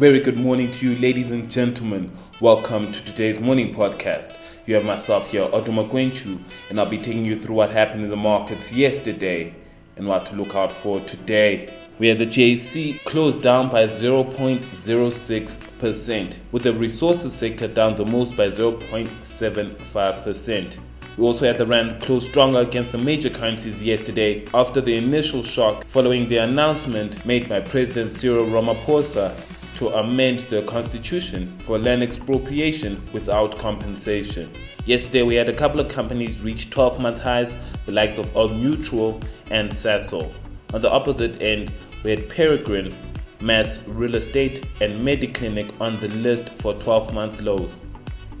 Very good morning to you, ladies and gentlemen. Welcome to today's morning podcast. You have myself here, Otto Gwenchu, and I'll be taking you through what happened in the markets yesterday and what to look out for today. We had the JSE closed down by 0.06%, with the resources sector down the most by 0.75%. We also had the Rand close stronger against the major currencies yesterday after the initial shock following the announcement made by President Cyril Ramaphosa to amend the constitution for land expropriation without compensation. Yesterday, we had a couple of companies reach 12 month highs, the likes of Old Mutual and Sasol. On the opposite end, we had Peregrine, MAS Real Estate, and Mediclinic on the list for 12 month lows.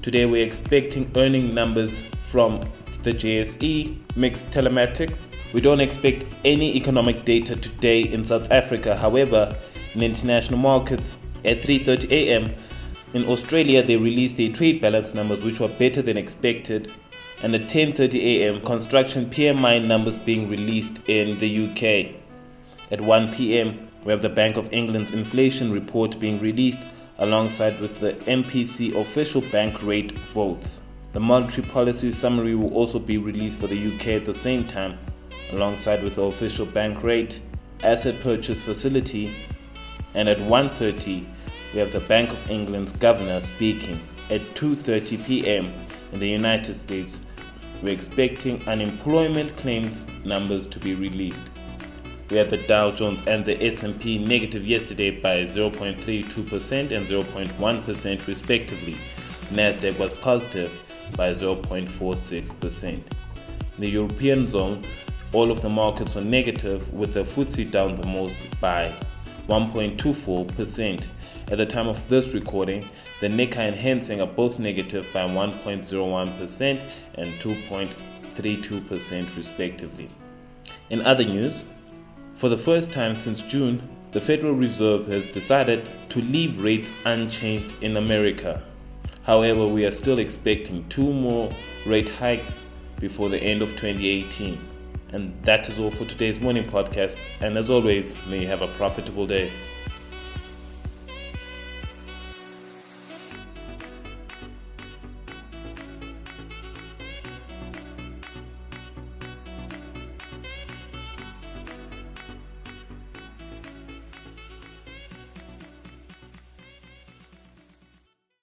Today, we're expecting earning numbers from the JSE, MiX Telematics. We don't expect any economic data today in South Africa. However, in international markets, at 3:30 a.m. in Australia, they released their trade balance numbers, which were better than expected. And at 10:30 a.m., construction PMI numbers being released in the UK. At 1 p.m., we have the Bank of England's inflation report being released alongside with the MPC official bank rate votes. The monetary policy summary will also be released for the UK at the same time, alongside with the official bank rate, asset purchase facility, and at 1:30 we have the Bank of England's governor speaking. At 2:30 p.m. in the United States, we're expecting unemployment claims numbers to be released. We had the Dow Jones and the S&P negative yesterday by 0.32% and 0.1% respectively. Nasdaq was positive by 0.46%. In the European zone, all of the markets were negative with the FTSE down the most by 1.24%. At the time of this recording, the Nikkei and Hang are both negative by 1.01% and 2.32% respectively. In other news, for the first time since June, the Federal Reserve has decided to leave rates unchanged in America. However, we are still expecting two more rate hikes before the end of 2018. And that is all for today's morning podcast. And as always, may you have a profitable day.